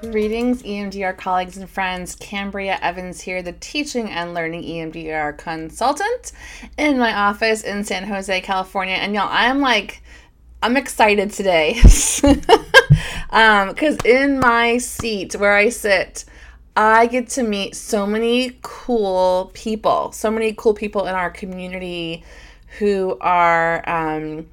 Greetings, EMDR colleagues and friends. Cambria Evans here, the teaching and learning EMDR consultant in my office in San Jose, California. And y'all, I'm like, I'm excited today. Because um, in my seat where I sit, I get to meet so many cool people, so many cool people in our community who are. Um,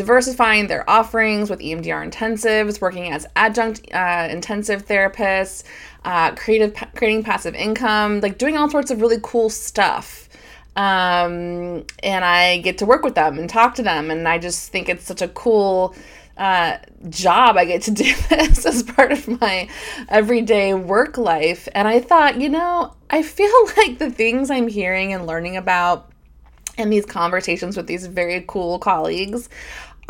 diversifying their offerings with EMDR intensives, working as adjunct uh, intensive therapists, uh, creative creating passive income, like doing all sorts of really cool stuff. Um, and I get to work with them and talk to them, and I just think it's such a cool uh, job. I get to do this as part of my everyday work life. And I thought, you know, I feel like the things I'm hearing and learning about and these conversations with these very cool colleagues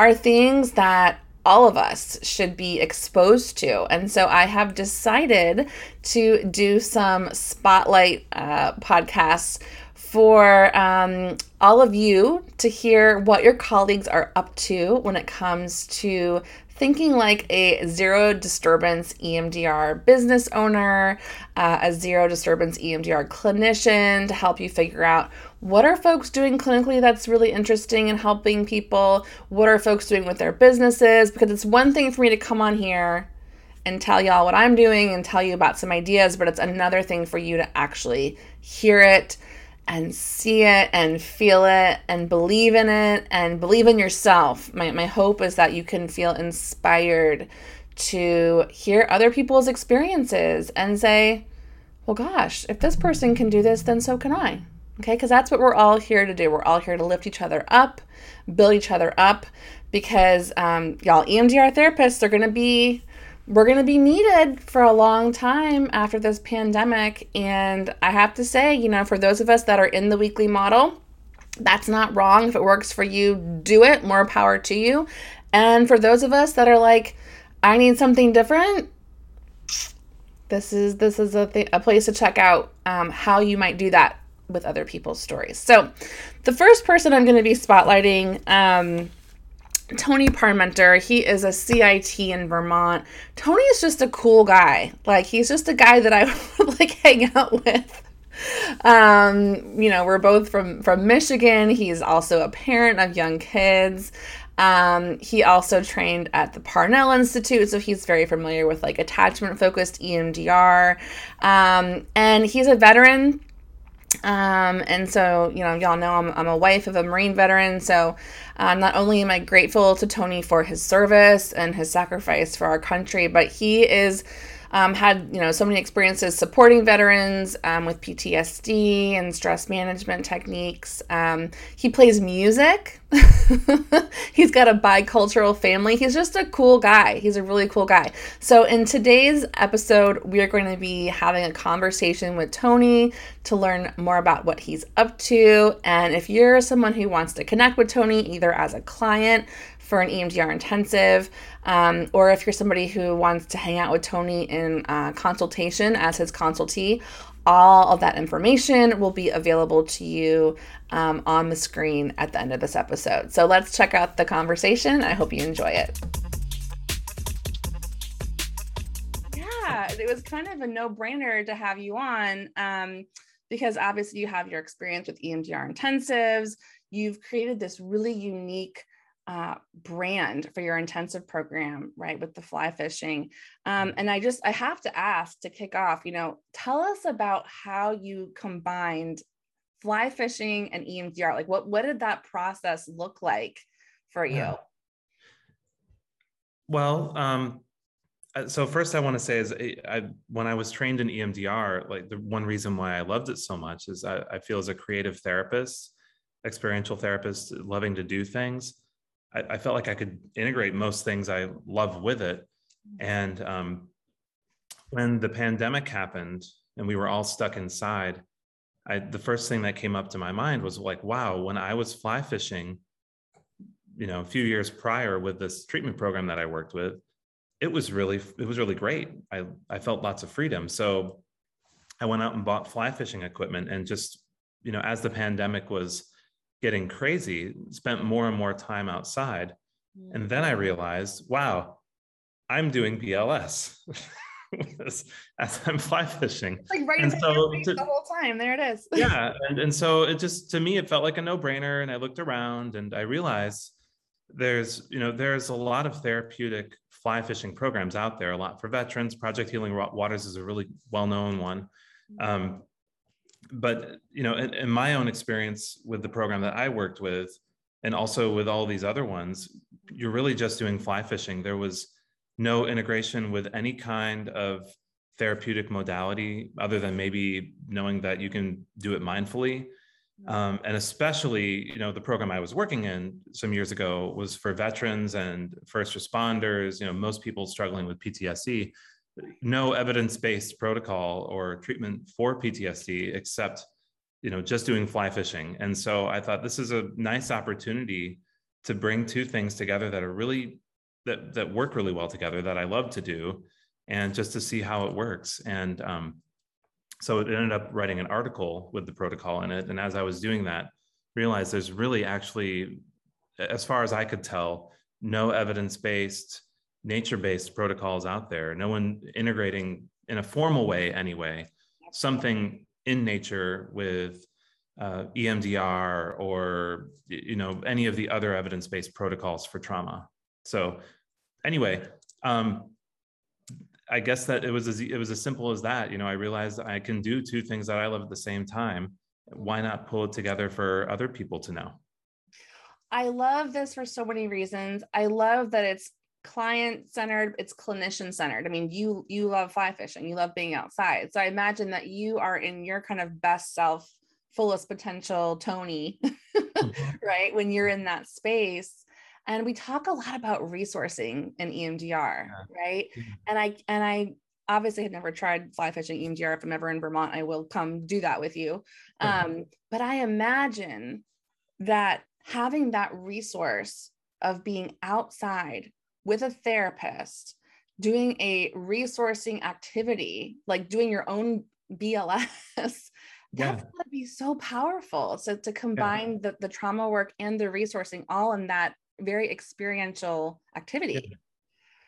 are things that all of us should be exposed to. And so I have decided to do some spotlight uh, podcasts for um, all of you to hear what your colleagues are up to when it comes to thinking like a zero disturbance EMDR business owner, uh, a zero disturbance EMDR clinician to help you figure out what are folks doing clinically that's really interesting and helping people? What are folks doing with their businesses? Because it's one thing for me to come on here and tell y'all what I'm doing and tell you about some ideas, but it's another thing for you to actually hear it and see it and feel it and believe in it and believe in yourself. My, my hope is that you can feel inspired to hear other people's experiences and say, well, gosh, if this person can do this, then so can I. Okay, because that's what we're all here to do. We're all here to lift each other up, build each other up, because um, y'all, EMDR therapists are going to be we're to be needed for a long time after this pandemic. And I have to say, you know, for those of us that are in the weekly model, that's not wrong. If it works for you, do it. More power to you. And for those of us that are like, I need something different, this is this is a, th- a place to check out um, how you might do that with other people's stories. So, the first person I'm going to be spotlighting um, Tony Parmenter, he is a CIT in Vermont. Tony is just a cool guy. Like he's just a guy that I would like hang out with. Um, you know, we're both from from Michigan. He's also a parent of young kids. Um, he also trained at the Parnell Institute, so he's very familiar with like attachment focused EMDR. Um, and he's a veteran um, and so, you know, y'all know I'm, I'm a wife of a Marine veteran. So, um, not only am I grateful to Tony for his service and his sacrifice for our country, but he is um, had you know so many experiences supporting veterans um, with PTSD and stress management techniques. Um, he plays music. He's got a bicultural family. He's just a cool guy. He's a really cool guy. So in today's episode, we are going to be having a conversation with Tony to learn more about what he's up to. And if you're someone who wants to connect with Tony, either as a client for an EMDR intensive, um, or if you're somebody who wants to hang out with Tony in uh, consultation as his consultee, all of that information will be available to you um, on the screen at the end of this episode. So let's check out the conversation. I hope you enjoy it. Yeah, it was kind of a no brainer to have you on um, because obviously you have your experience with EMDR intensives. You've created this really unique uh, brand for your intensive program, right, with the fly fishing. Um, mm-hmm. and I just, I have to ask to kick off, you know, tell us about how you combined fly fishing and EMDR. Like, what, what did that process look like for you? Yeah. Well, um, uh, so first I want to say is I, I, when I was trained in EMDR, like the one reason why I loved it so much is I, I feel as a creative therapist, experiential therapist, loving to do things, I, I, felt like I could integrate most things I love with it. And um, when the pandemic happened and we were all stuck inside, I, the first thing that came up to my mind was like, wow, when I was fly fishing, you know, a few years prior with this treatment program that I worked with, it was really, it was really great. I, I felt lots of freedom. So I went out and bought fly fishing equipment and just, you know, as the pandemic was getting crazy, spent more and more time outside. And then I realized, wow, I'm doing BLS. as, I'm fly fishing. It's like right in so to, the whole time. There it is. yeah. And, and so it just, to me, it felt like a no brainer. And I looked around and I realized there's, you know, there's a lot of therapeutic fly fishing programs out there, a lot for veterans. Project Healing Waters is a really well known one. Mm-hmm. Um, but, you know, in, in my own experience with the program that I worked with, and also with all these other ones, you're really just doing fly fishing. There was no integration with any kind of therapeutic modality other than maybe knowing that you can do it mindfully. Um, and especially, you know, the program I was working in some years ago was for veterans and first responders, you know, most people struggling with PTSD, no evidence-based protocol or treatment for PTSD except you know just doing fly fishing. And so i thought this is a nice opportunity to bring two things together that are really that that work really well together that i love to do and just to see how it works. And um, so it ended up writing an article with the protocol in it. And as i was doing that realized there's really actually as far as i could tell no evidence-based nature-based protocols out there no one integrating in a formal way anyway something in nature with uh, EMDR or you know any of the other evidence-based protocols for trauma. So anyway, um, I guess that it was as it was as simple as that. You know, I realized I can do two things that I love at the same time. Why not pull it together for other people to know? I love this for so many reasons. I love that it's client centered it's clinician centered i mean you you love fly fishing you love being outside so i imagine that you are in your kind of best self fullest potential tony mm-hmm. right when you're in that space and we talk a lot about resourcing in emdr yeah. right mm-hmm. and i and i obviously had never tried fly fishing emdr if i'm ever in vermont i will come do that with you mm-hmm. um, but i imagine that having that resource of being outside with a therapist doing a resourcing activity like doing your own bls that's yeah. to be so powerful. So to combine yeah. the, the trauma work and the resourcing all in that very experiential activity.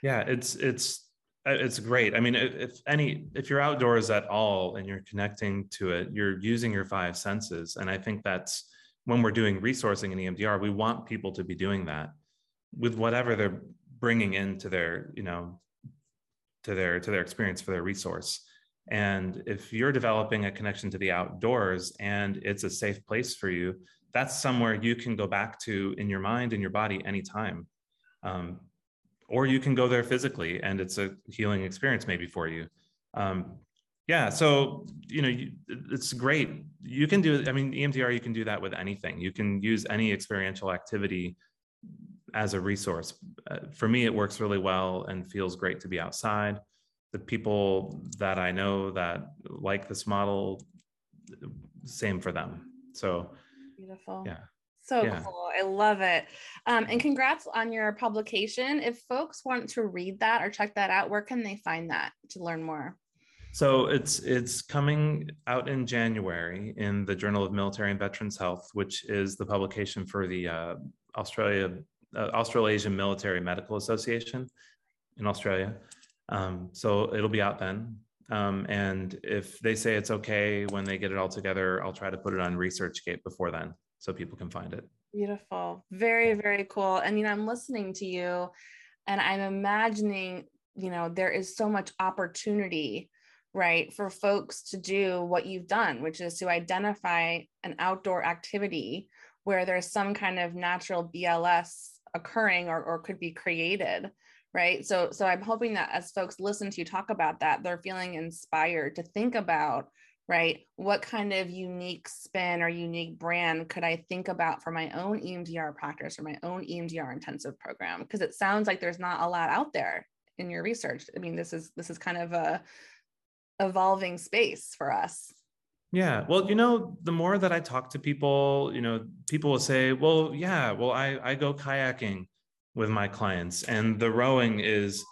Yeah, yeah it's it's uh, it's great. I mean if any if you're outdoors at all and you're connecting to it you're using your five senses. And i think that's when we're doing resourcing in emdr we want people to be doing that with whatever they're bringing into their you know to their to their experience for their resource. And if you're developing a connection to the outdoors and it's a safe place for you that's somewhere you can go back to in your mind and your body anytime. Um, or you can go there physically and it's a healing experience maybe for you. Um, yeah so you know you, it's great. You can do i mean emdr you can do that with anything. You can use any experiential activity as a resource. Uh, for me, it works really well and feels great to be outside. The people that I know that like this model, same for them. So beautiful. Yeah. So yeah. cool. I love it. Um, and congrats on your publication. If folks want to read that or check that out, where can they find that to learn more? So it's it's coming out in January in the Journal of Military and Veterans Health, which is the publication for the uh, Australia uh, Australasian Military Medical Association in Australia. Um, so it'll be out then. Um, and if they say it's okay when they get it all together, I'll try to put it on ResearchGate before then so people can find it. Beautiful. Very, very cool. And, you know, I'm listening to you and I'm imagining, you know, there is so much opportunity, right, for folks to do what you've done, which is to identify an outdoor activity where there's some kind of natural BLS occurring or, or could be created right? So so i'm hoping that as folks listen to you talk about that they're feeling inspired to think about right what kind of unique spin or unique brand could i think about for my own emdr practice or my own emdr intensive program? Because it sounds like there's not a lot out there in your research. I mean this is this is kind of a evolving space for us yeah. Well, you know, the more that I talk to people, you know, people will say, well, yeah, well, I, I go kayaking with my clients and the rowing is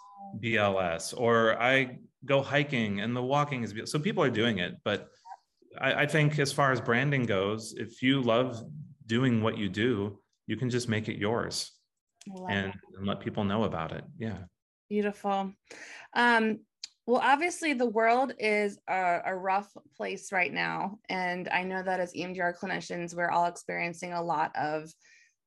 BLS, or I go hiking and the walking is BLS. So people are doing it. But I, I think as far as branding goes, if you love doing what you do, you can just make it yours and, and, let people know about it. Yeah. Beautiful. Um, Well, obviously, the world is a, a, rough place right now. And I know that as EMDR clinicians, we're all experiencing a lot of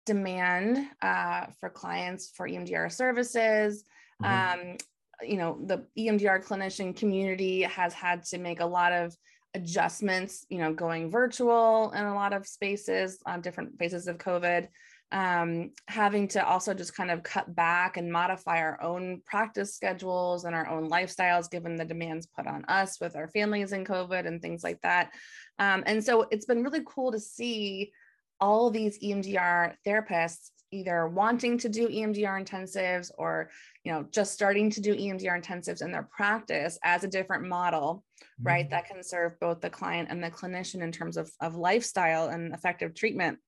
demand uh, for clients for EMDR services. Mm-hmm. Um, you know, the EMDR clinician community has had to make a lot of adjustments, you know, going virtual in a lot of spaces on different phases of COVID um, having to also just kind of cut back and modify our own practice schedules and our own lifestyles given the demands put on us with our families in COVID and things like that. Um, and so it's been really cool to see all these EMDR therapists either wanting to do EMDR intensives or you know just starting to do EMDR intensives in their practice as a different model mm-hmm. right that can serve both the client and the clinician in terms of, of lifestyle and effective treatment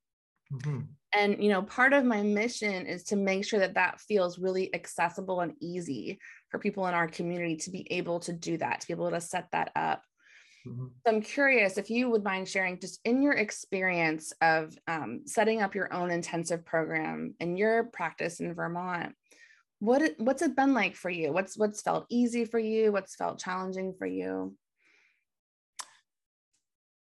mm-hmm and you know part of my mission is to make sure that that feels really accessible and easy for people in our community to be able to do that to be able to set that up. Mm-hmm. so i'm curious if you would mind sharing just in your experience of um, setting up your own intensive program in your practice in vermont what what's it been like for you? What's what's felt easy for you? What's felt challenging for you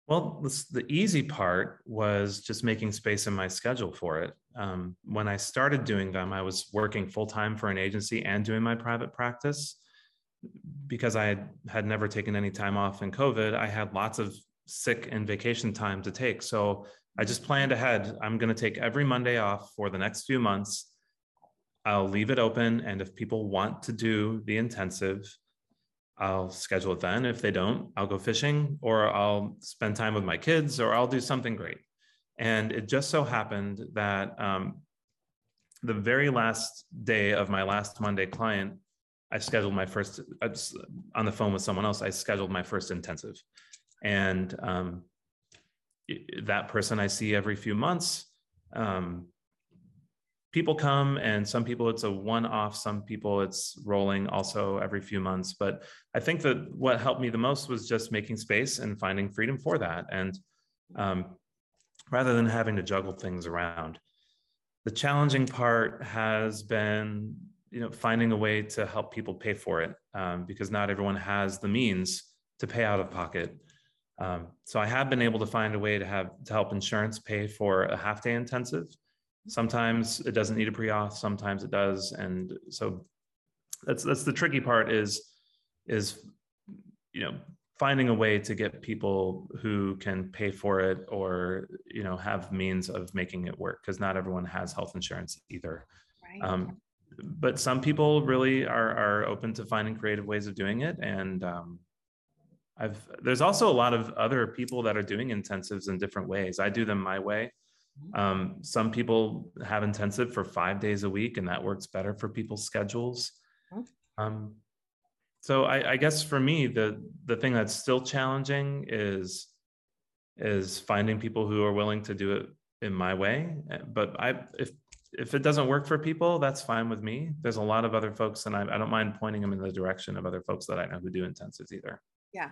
well, the easy part was just making space in my schedule for it. Um, when I started doing them, I was working full time for an agency and doing my private practice. Because I had, had never taken any time off in COVID, I had lots of sick and vacation time to take. So I just planned ahead. I'm going to take every Monday off for the next few months. I'll leave it open. And if people want to do the intensive, I'll schedule it then. If they don't, I'll go fishing or I'll spend time with my kids or I'll do something great. And it just so happened that um, the very last day of my last Monday client, I scheduled my first, on the phone with someone else, I scheduled my first intensive. And um, that person I see every few months, um, people come and some people it's a one off some people it's rolling also every few months. But i think that what helped me the most was just making space and finding freedom for that and um, rather than having to juggle things around. The challenging part has been you know finding a way to help people pay for it um, because not everyone has the means to pay out of pocket. Um, so i have been able to find a way to have to help insurance pay for a half day intensive sometimes it doesn't need a pre-auth sometimes it does and so that's that's the tricky part is is you know finding a way to get people who can pay for it or you know have means of making it work because not everyone has health insurance either right. um, but some people really are are open to finding creative ways of doing it and um, i've there's also a lot of other people that are doing intensives in different ways i do them my way. Um, some people have intensive for five days a week, and that works better for people's schedules. Um, so I, I, guess for me, the the thing that's still challenging is is finding people who are willing to do it in my way. But I if if it doesn't work for people, that's fine with me. There's a lot of other folks, and I, I don't mind pointing them in the direction of other folks that I know who do intensives either. Yeah.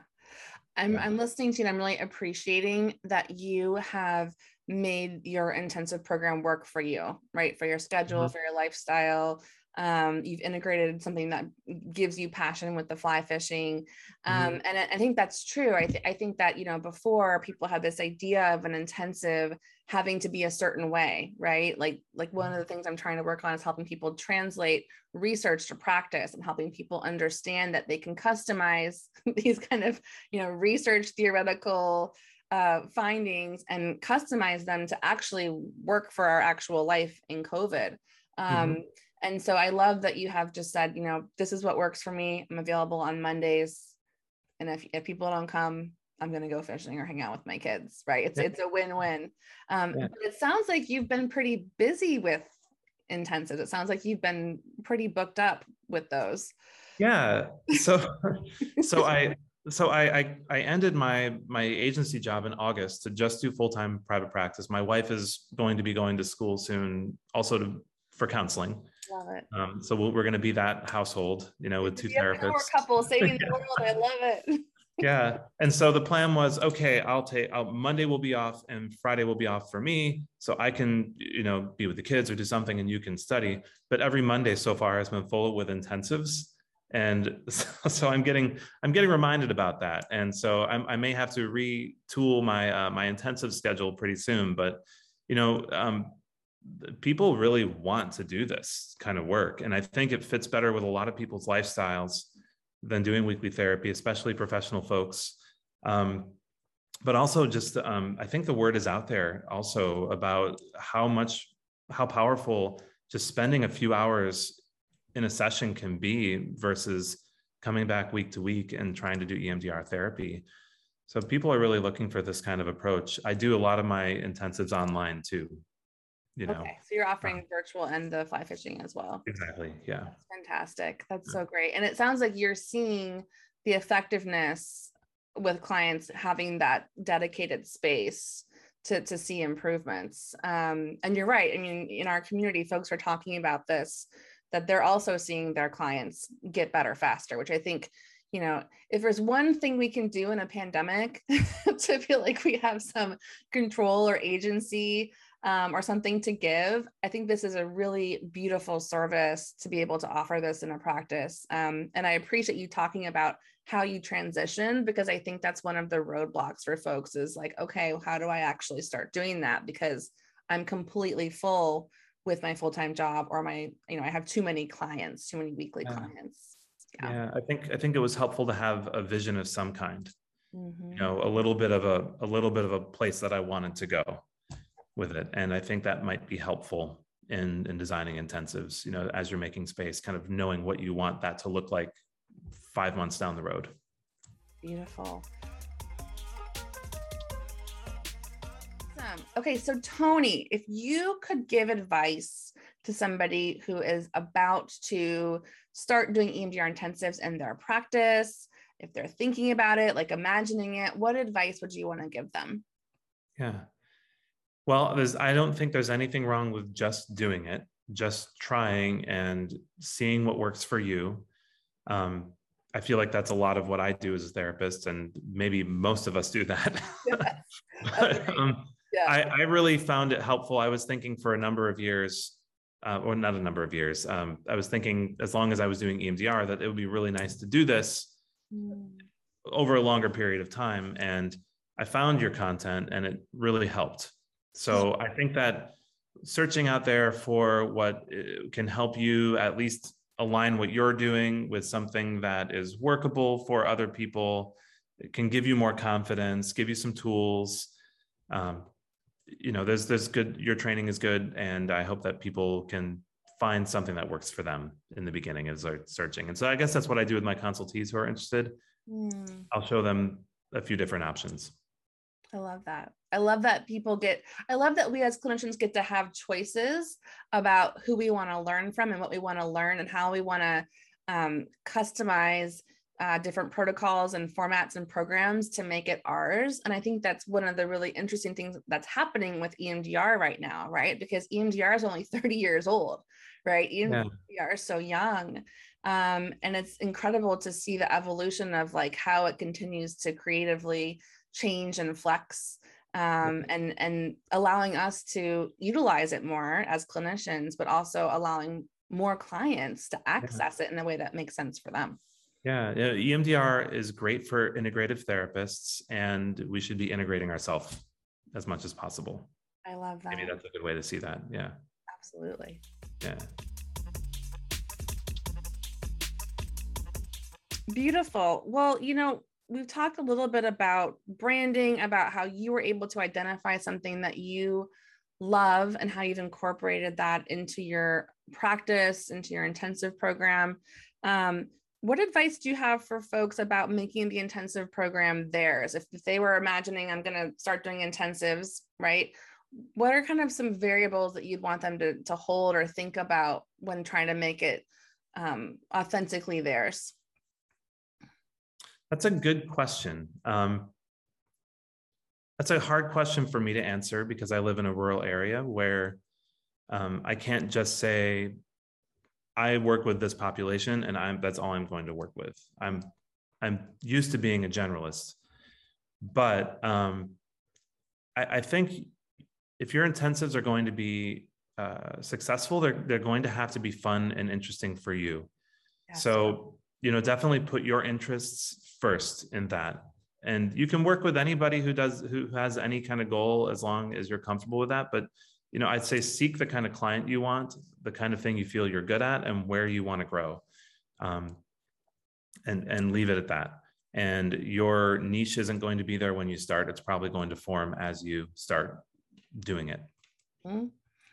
I'm, I'm listening to you and I'm really appreciating that you have made your intensive program work for you, right? For your schedule, mm-hmm. for your lifestyle. Um, you've integrated something that gives you passion with the fly fishing. Um, mm-hmm. And I, I, think that's true. I, th- I think that, you know, before people had this idea of an intensive having to be a certain way, right? Like, like one of the things I'm trying to work on is helping people translate research to practice and helping people understand that they can customize these kind of, you know, research theoretical uh, findings and customize them to actually work for our actual life in COVID. Um, mm-hmm. And so I love that you have just said, you know, this is what works for me. I'm available on Mondays. And if, if people don't come, I'm going to go fishing or hang out with my kids, right? It's, yeah. it's a win-win. Um, yeah. But it sounds like you've been pretty busy with intensive. It sounds like you've been pretty booked up with those. Yeah. So, so I, so I, I, I ended my my agency job in August to just do full time private practice. My wife is going to be going to school soon, also to for counseling. Love it. Um, so we are going to be that household, you know, with two therapists. Power couple saving the world. I love it. yeah, and so the plan was okay. I'll take I'll, Monday will be off, and Friday will be off for me, so I can you know be with the kids or do something, and you can study. But every Monday so far has been full with intensives and so, so, i'm getting i'm getting reminded about that. And so I'm, i may have to retool my uh, my intensive schedule pretty soon but you know um, people really want to do this kind of work. And i think it fits better with a lot of people's lifestyles than doing weekly therapy especially professional folks. Um, but also just um, i think the word is out there also about how much how powerful just spending a few hours in a session can be versus coming back week to week and trying to do EMDR therapy. So people are really looking for this kind of approach. I do a lot of my intensives online too. You know. Okay, so you're offering uh, virtual and the fly fishing as well. Exactly. Yeah. That's fantastic. That's so great. And it sounds like you're seeing the effectiveness with clients having that dedicated space to, to see improvements. Um, and you're right. I mean, in our community, folks are talking about this that they're also seeing their clients get better faster, which I think, you know, if there's one thing we can do in a pandemic to feel like we have some control or agency um, or something to give, I think this is a really beautiful service to be able to offer this in a practice. Um, and I appreciate you talking about how you transition because I think that's one of the roadblocks for folks is like, okay, how do I actually start doing that? Because I'm completely full with my full-time job or my you know i have too many clients too many weekly yeah. clients yeah. yeah. i think i think it was helpful to have a vision of some kind mm-hmm. you know a little bit of a a little bit of a place that i wanted to go with it and i think that might be helpful in in designing intensives you know as you're making space kind of knowing what you want that to look like five months down the road beautiful Awesome. Okay, so Tony, if you could give advice to somebody who is about to start doing EMDR intensives in their practice, if they're thinking about it, like imagining it, what advice would you want to give them? Yeah. Well, there's I don't think there's anything wrong with just doing it, just trying and seeing what works for you. Um, I feel like that's a lot of what I do as a therapist, and maybe most of us do that. Yes. but, um, yeah. I, I really found it helpful. I was thinking for a number of years, uh, or not a number of years. Um, I was thinking as long as I was doing EMDR, that it would be really nice to do this mm. over a longer period of time. And I found your content, and it really helped. So I think that searching out there for what uh, can help you at least align what you're doing with something that is workable for other people it can give you more confidence, give you some tools. Um, you know there's there's good your training is good and i hope that people can find something that works for them in the beginning as they're searching. And so i guess that's what i do with my consultees who are interested. Mm. i'll show them a few different options. I love that. I love that people get i love that we as clinicians get to have choices about who we want to learn from and what we want to learn and how we want to um, customize uh, different protocols and formats and programs to make it ours. And I think that's one of the really interesting things that's happening with EMDR right now, right? Because EMDR is only 30 years old, right? EMDR yeah. is so young. Um, and it's incredible to see the evolution of like how it continues to creatively change and flex um, and and allowing us to utilize it more as clinicians, but also allowing more clients to access yeah. it in a way that makes sense for them. Yeah, EMDR is great for integrative therapists, and we should be integrating ourselves as much as possible. I love that. Maybe that's a good way to see that. Yeah. Absolutely. Yeah. Beautiful. Well, you know, we've talked a little bit about branding, about how you were able to identify something that you love and how you've incorporated that into your practice, into your intensive program. Um, what advice do you have for folks about making the intensive program theirs? If, if they were imagining i'm going to start doing intensives right? What are kind of some variables that you'd want them to, to hold or think about when trying to make it um, authentically theirs? That's a good question. Um, that's a hard question for me to answer because i live in a rural area where um, i can't just say I work with this population and I'm that's all I'm going to work with. I'm I'm used to being a generalist. But um, I, I think if your intensives are going to be uh, successful, they're they're going to have to be fun and interesting for you. So you know definitely put your interests first in that and you can work with anybody who does who has any kind of goal as long as you're comfortable with that but you know i'd say seek the kind of client you want the kind of thing you feel you're good at and where you want to grow. Um, and and leave it at that. And your niche isn't going to be there when you start. It's probably going to form as you start doing it. Mm-hmm.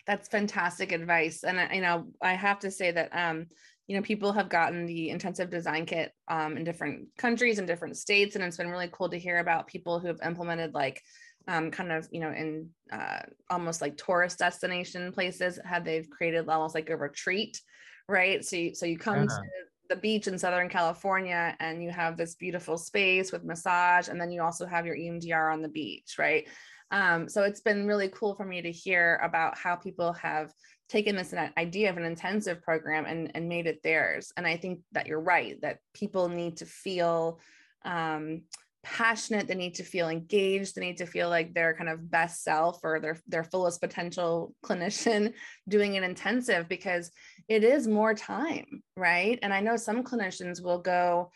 that's fantastic advice. And you know i have to say that um you know people have gotten the intensive design kit um, in different countries and different states and it's been really cool to hear about people who have implemented like um, kind of you know in uh, almost like tourist destination places have they've created almost like a retreat right? So you, so you come to the beach in southern california and you have this beautiful space with massage and then you also have your emdr on the beach right? Um, so it's been really cool for me to hear about how people have taken this idea of an intensive program and, and made it theirs. And I think that you're right, that people need to feel um, passionate, they need to feel engaged, they need to feel like their kind of best self or their, their fullest potential clinician doing an intensive because it is more time, right? And I know some clinicians will go,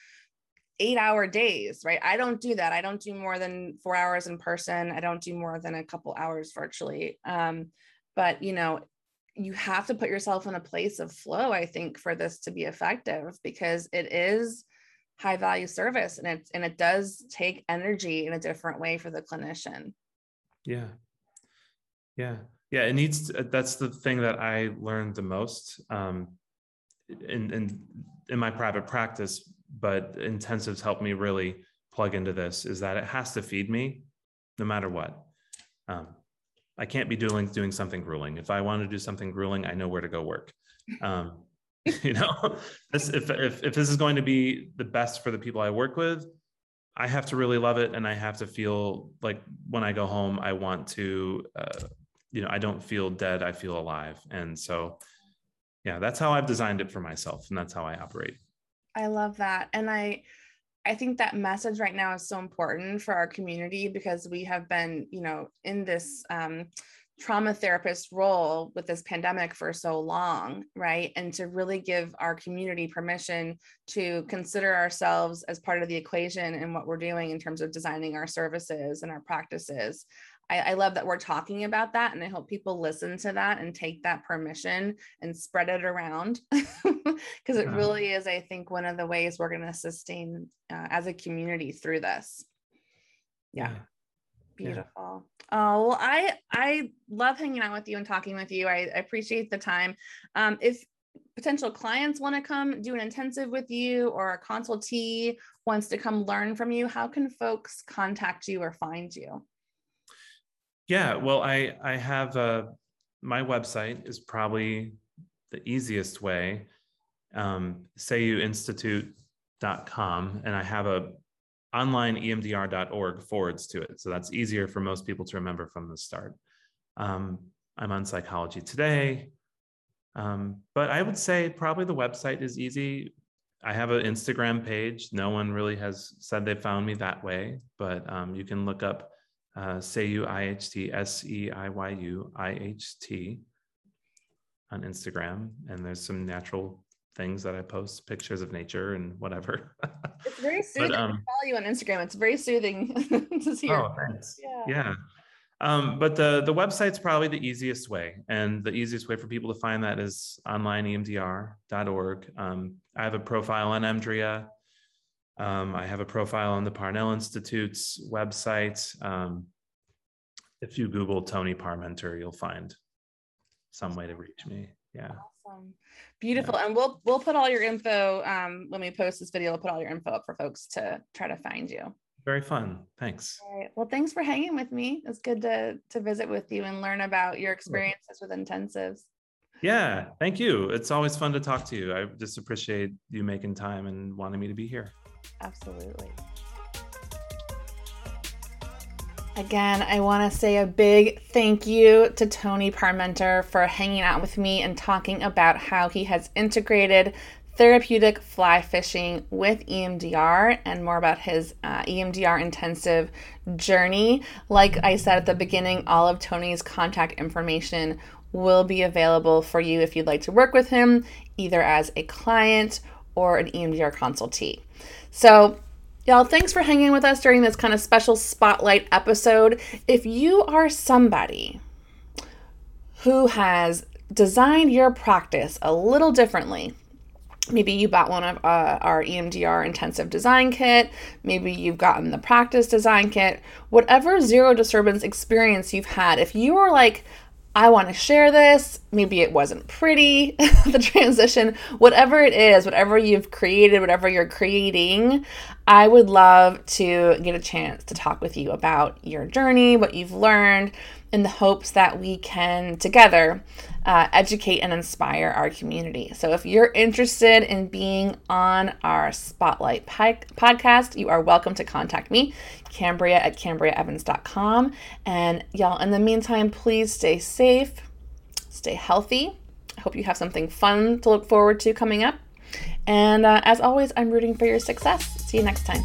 eight hour days, right? I don't do that. I don't do more than four hours in person. I don't do more than a couple hours virtually. Um, but you know, you have to put yourself in a place of flow i think for this to be effective because it is high value service and it's and it does take energy in a different way for the clinician yeah yeah yeah it needs to, that's the thing that i learned the most um in in in my private practice but intensives helped me really plug into this is that it has to feed me no matter what um, I can't be doing doing something grueling. If I want to do something grueling, I know where to go work. Um, you know, this if, if if this is going to be the best for the people I work with, I have to really love it, and I have to feel like when I go home, I want to, uh, you know, I don't feel dead. I feel alive, and so, yeah, that's how I've designed it for myself, and that's how I operate. I love that, and I I think that message right now is so important for our community because we have been, you know, in this um, trauma therapist role with this pandemic for so long, right? And to really give our community permission to consider ourselves as part of the equation in what we're doing in terms of designing our services and our practices. I, I love that we're talking about that. And I hope people listen to that and take that permission and spread it around because it really is, I think, one of the ways we're going to sustain uh, as a community through this. Yeah. yeah. Beautiful. Yeah. Oh, well, I I love hanging out with you and talking with you. I, I appreciate the time. Um, if potential clients want to come do an intensive with you or a consultee wants to come learn from you, how can folks contact you or find you? Yeah, well, I I have uh, my website is probably the easiest way. Um, seiyuinstitute.com, and I have a online emdr.org forwards to it, so that's easier for most people to remember from the start. Um, I'm on Psychology Today, um, but I would say probably the website is easy. I have an Instagram page. No one really has said they found me that way, but um, you can look up uh, Seiyu IHT, S E I Y U I H T on Instagram. And there's some natural things that I post, pictures of nature and whatever. it's very soothing but, um, to follow you on Instagram. It's very soothing to see. Oh, thanks. Yeah. yeah. Um, but the, the website's probably the easiest way. And the easiest way for people to find that is onlineemdr.org. Um, I have a profile on EMDRIA. Um, I have a profile on the Parnell Institute's website. Um, if you Google Tony Parmenter, you'll find some way to reach me. Yeah. Awesome. Beautiful. Yeah. And we'll we'll put all your info um, when we post this video, we'll put all your info up for folks to try to find you. Very fun. Thanks. All right. Well, thanks for hanging with me. It's good to to visit with you and learn about your experiences with intensives. Yeah, thank you. It's always fun to talk to you. I just appreciate you making time and wanting me to be here. Absolutely. Again, I want to say a big thank you to Tony Parmenter for hanging out with me and talking about how he has integrated therapeutic fly fishing with EMDR and more about his uh, EMDR intensive journey. Like I said at the beginning, all of Tony's contact information will be available for you if you'd like to work with him, either as a client or an EMDR consultee. So, y'all, thanks for hanging with us during this kind of special spotlight episode. If you are somebody who has designed your practice a little differently, Maybe you bought one of uh, our EMDR intensive design kit. Maybe you've gotten the practice design kit. Whatever zero disturbance experience you've had, if you are like, I want to share this, maybe it wasn't pretty, the transition, whatever it is, whatever you've created, whatever you're creating, I would love to get a chance to talk with you about your journey, what you've learned, in the hopes that we can together uh, educate and inspire our community. So, if you're interested in being on our Spotlight podcast, you are welcome to contact me, Cambria at CambriaEvans.com. And y'all, in the meantime, please stay safe, stay healthy. I hope you have something fun to look forward to coming up. And uh, as always, I'm rooting for your success. See you next time.